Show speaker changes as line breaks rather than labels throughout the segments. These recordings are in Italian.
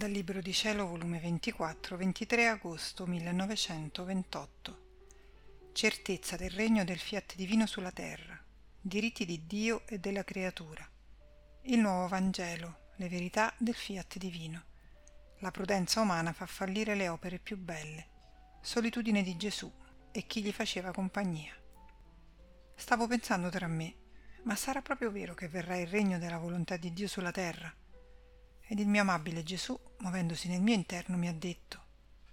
Dal Libro di Cielo, volume 24, 23 agosto 1928. Certezza del regno del fiat divino sulla terra, diritti di Dio e della creatura. Il nuovo Vangelo, le verità del fiat divino. La prudenza umana fa fallire le opere più belle. Solitudine di Gesù e chi gli faceva compagnia. Stavo pensando tra me, ma sarà proprio vero che verrà il regno della volontà di Dio sulla terra? Ed il mio amabile Gesù, muovendosi nel mio interno, mi ha detto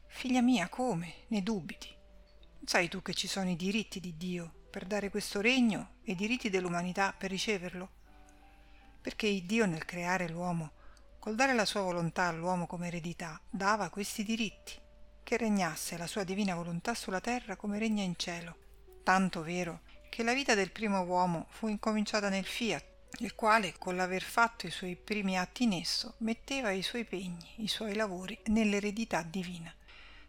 Figlia mia, come? Ne dubiti? Non sai tu che ci sono i diritti di Dio per dare questo regno e i diritti dell'umanità per riceverlo? Perché Dio nel creare l'uomo, col dare la sua volontà all'uomo come eredità, dava questi diritti, che regnasse la sua divina volontà sulla terra come regna in cielo. Tanto vero che la vita del primo uomo fu incominciata nel fiat, il quale, con l'aver fatto i suoi primi atti in esso, metteva i suoi pegni, i suoi lavori nell'eredità divina,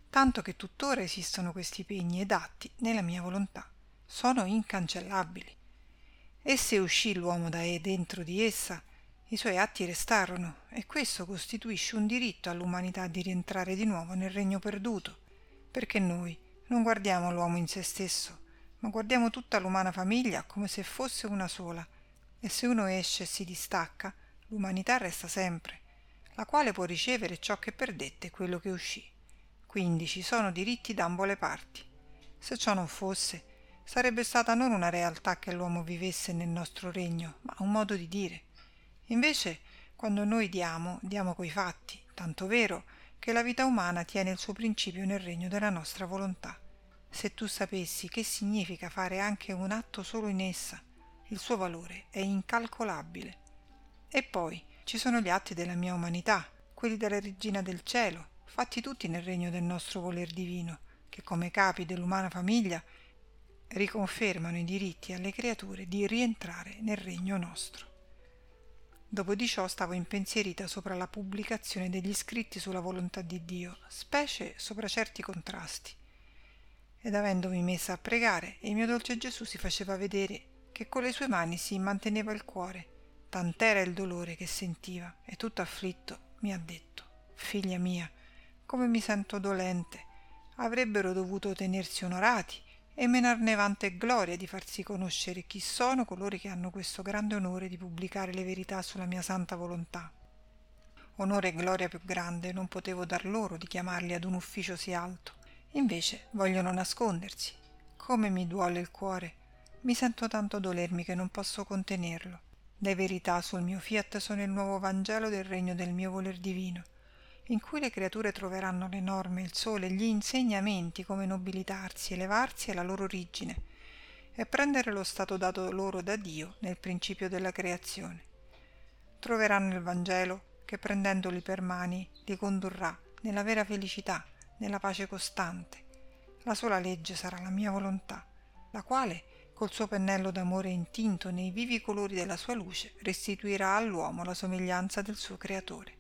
tanto che tuttora esistono questi pegni ed atti nella mia volontà. Sono incancellabili. E se uscì l'uomo da e dentro di essa, i suoi atti restarono, e questo costituisce un diritto all'umanità di rientrare di nuovo nel regno perduto, perché noi non guardiamo l'uomo in se stesso, ma guardiamo tutta l'umana famiglia come se fosse una sola, e se uno esce e si distacca, l'umanità resta sempre, la quale può ricevere ciò che perdette quello che uscì. Quindi ci sono diritti da ambo le parti. Se ciò non fosse, sarebbe stata non una realtà che l'uomo vivesse nel nostro regno, ma un modo di dire. Invece, quando noi diamo, diamo coi fatti, tanto vero che la vita umana tiene il suo principio nel regno della nostra volontà. Se tu sapessi che significa fare anche un atto solo in essa, il suo valore è incalcolabile. E poi ci sono gli atti della mia umanità, quelli della regina del cielo, fatti tutti nel regno del nostro voler divino, che come capi dell'umana famiglia riconfermano i diritti alle creature di rientrare nel regno nostro. Dopo di ciò stavo impensierita sopra la pubblicazione degli scritti sulla volontà di Dio, specie sopra certi contrasti. Ed avendomi messa a pregare, il mio dolce Gesù si faceva vedere che con le sue mani si manteneva il cuore, tant'era il dolore che sentiva, e tutto afflitto mi ha detto Figlia mia, come mi sento dolente. Avrebbero dovuto tenersi onorati e menarne vanto e gloria di farsi conoscere chi sono coloro che hanno questo grande onore di pubblicare le verità sulla mia santa volontà. Onore e gloria più grande non potevo dar loro di chiamarli ad un ufficio sì alto. Invece vogliono nascondersi. Come mi duole il cuore mi sento tanto dolermi che non posso contenerlo. Le verità sul mio fiat sono il nuovo Vangelo del regno del mio voler divino, in cui le creature troveranno le norme, il sole, gli insegnamenti come nobilitarsi, elevarsi alla loro origine e prendere lo stato dato loro da Dio nel principio della creazione. Troveranno il Vangelo che prendendoli per mani li condurrà nella vera felicità, nella pace costante. La sola legge sarà la mia volontà, la quale col suo pennello d'amore intinto nei vivi colori della sua luce, restituirà all'uomo la somiglianza del suo creatore.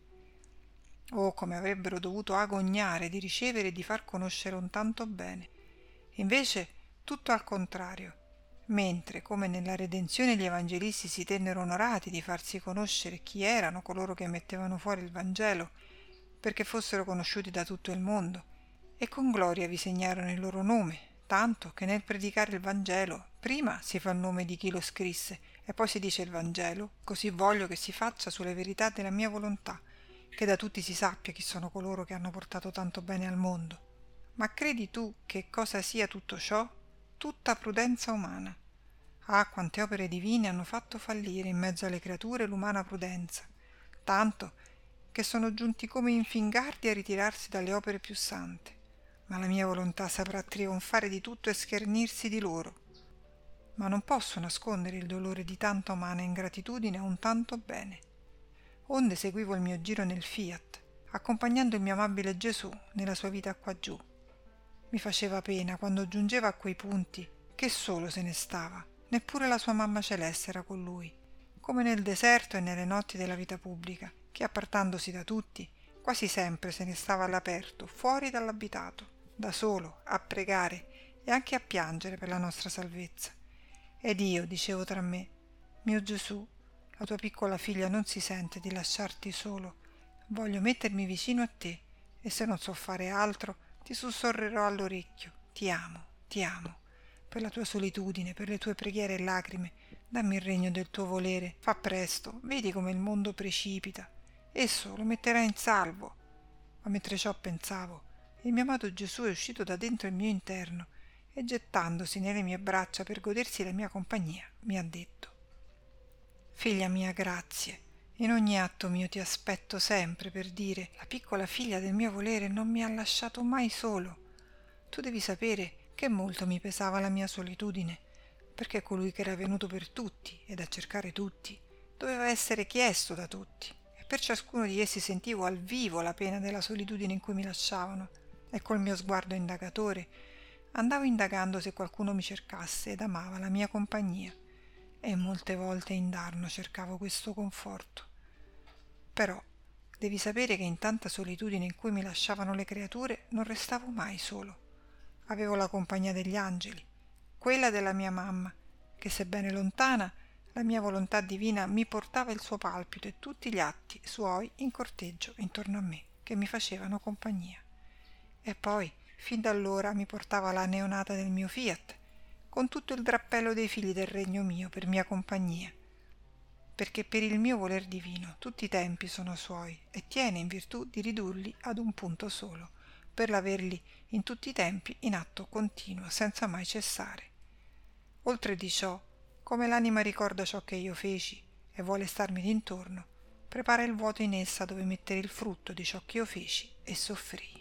Oh, come avrebbero dovuto agognare di ricevere e di far conoscere un tanto bene. Invece tutto al contrario. Mentre, come nella redenzione gli evangelisti si tennero onorati di farsi conoscere chi erano coloro che mettevano fuori il Vangelo, perché fossero conosciuti da tutto il mondo, e con gloria vi segnarono il loro nome, tanto che nel predicare il Vangelo prima si fa il nome di chi lo scrisse e poi si dice il Vangelo, così voglio che si faccia sulle verità della mia volontà, che da tutti si sappia chi sono coloro che hanno portato tanto bene al mondo. Ma credi tu che cosa sia tutto ciò? Tutta prudenza umana. Ah, quante opere divine hanno fatto fallire in mezzo alle creature l'umana prudenza, tanto che sono giunti come infingardi a ritirarsi dalle opere più sante ma la mia volontà saprà trionfare di tutto e schernirsi di loro. Ma non posso nascondere il dolore di tanta umana ingratitudine a un tanto bene. Onde seguivo il mio giro nel fiat, accompagnando il mio amabile Gesù nella sua vita qua giù. Mi faceva pena quando giungeva a quei punti che solo se ne stava, neppure la sua mamma celeste era con lui, come nel deserto e nelle notti della vita pubblica, che appartandosi da tutti, quasi sempre se ne stava all'aperto, fuori dall'abitato da solo, a pregare e anche a piangere per la nostra salvezza. Ed io dicevo tra me, mio Gesù, la tua piccola figlia non si sente di lasciarti solo, voglio mettermi vicino a te e se non so fare altro ti sussurrerò all'orecchio. Ti amo ti amo. Per la tua solitudine per le tue preghiere e lacrime dammi il regno del tuo volere. Fa presto vedi come il mondo precipita. Esso lo metterà in salvo. Ma mentre ciò pensavo il mio amato gesù è uscito da dentro il mio interno e gettandosi nelle mie braccia per godersi la mia compagnia mi ha detto figlia mia grazie. In ogni atto mio ti aspetto sempre per dire la piccola figlia del mio volere non mi ha lasciato mai solo. Tu devi sapere che molto mi pesava la mia solitudine perché colui che era venuto per tutti ed a cercare tutti doveva essere chiesto da tutti e per ciascuno di essi sentivo al vivo la pena della solitudine in cui mi lasciavano e col mio sguardo indagatore andavo indagando se qualcuno mi cercasse ed amava la mia compagnia. E molte volte indarno cercavo questo conforto. Però devi sapere che in tanta solitudine in cui mi lasciavano le creature non restavo mai solo. Avevo la compagnia degli angeli quella della mia mamma che sebbene lontana la mia volontà divina mi portava il suo palpito e tutti gli atti suoi in corteggio intorno a me che mi facevano compagnia. E poi fin da allora mi portava la neonata del mio fiat con tutto il drappello dei figli del regno mio per mia compagnia. Perché per il mio voler divino tutti i tempi sono suoi e tiene in virtù di ridurli ad un punto solo per l'averli in tutti i tempi in atto continuo senza mai cessare. Oltre di ciò come l'anima ricorda ciò che io feci e vuole starmi d'intorno prepara il vuoto in essa dove mettere il frutto di ciò che io feci e soffrii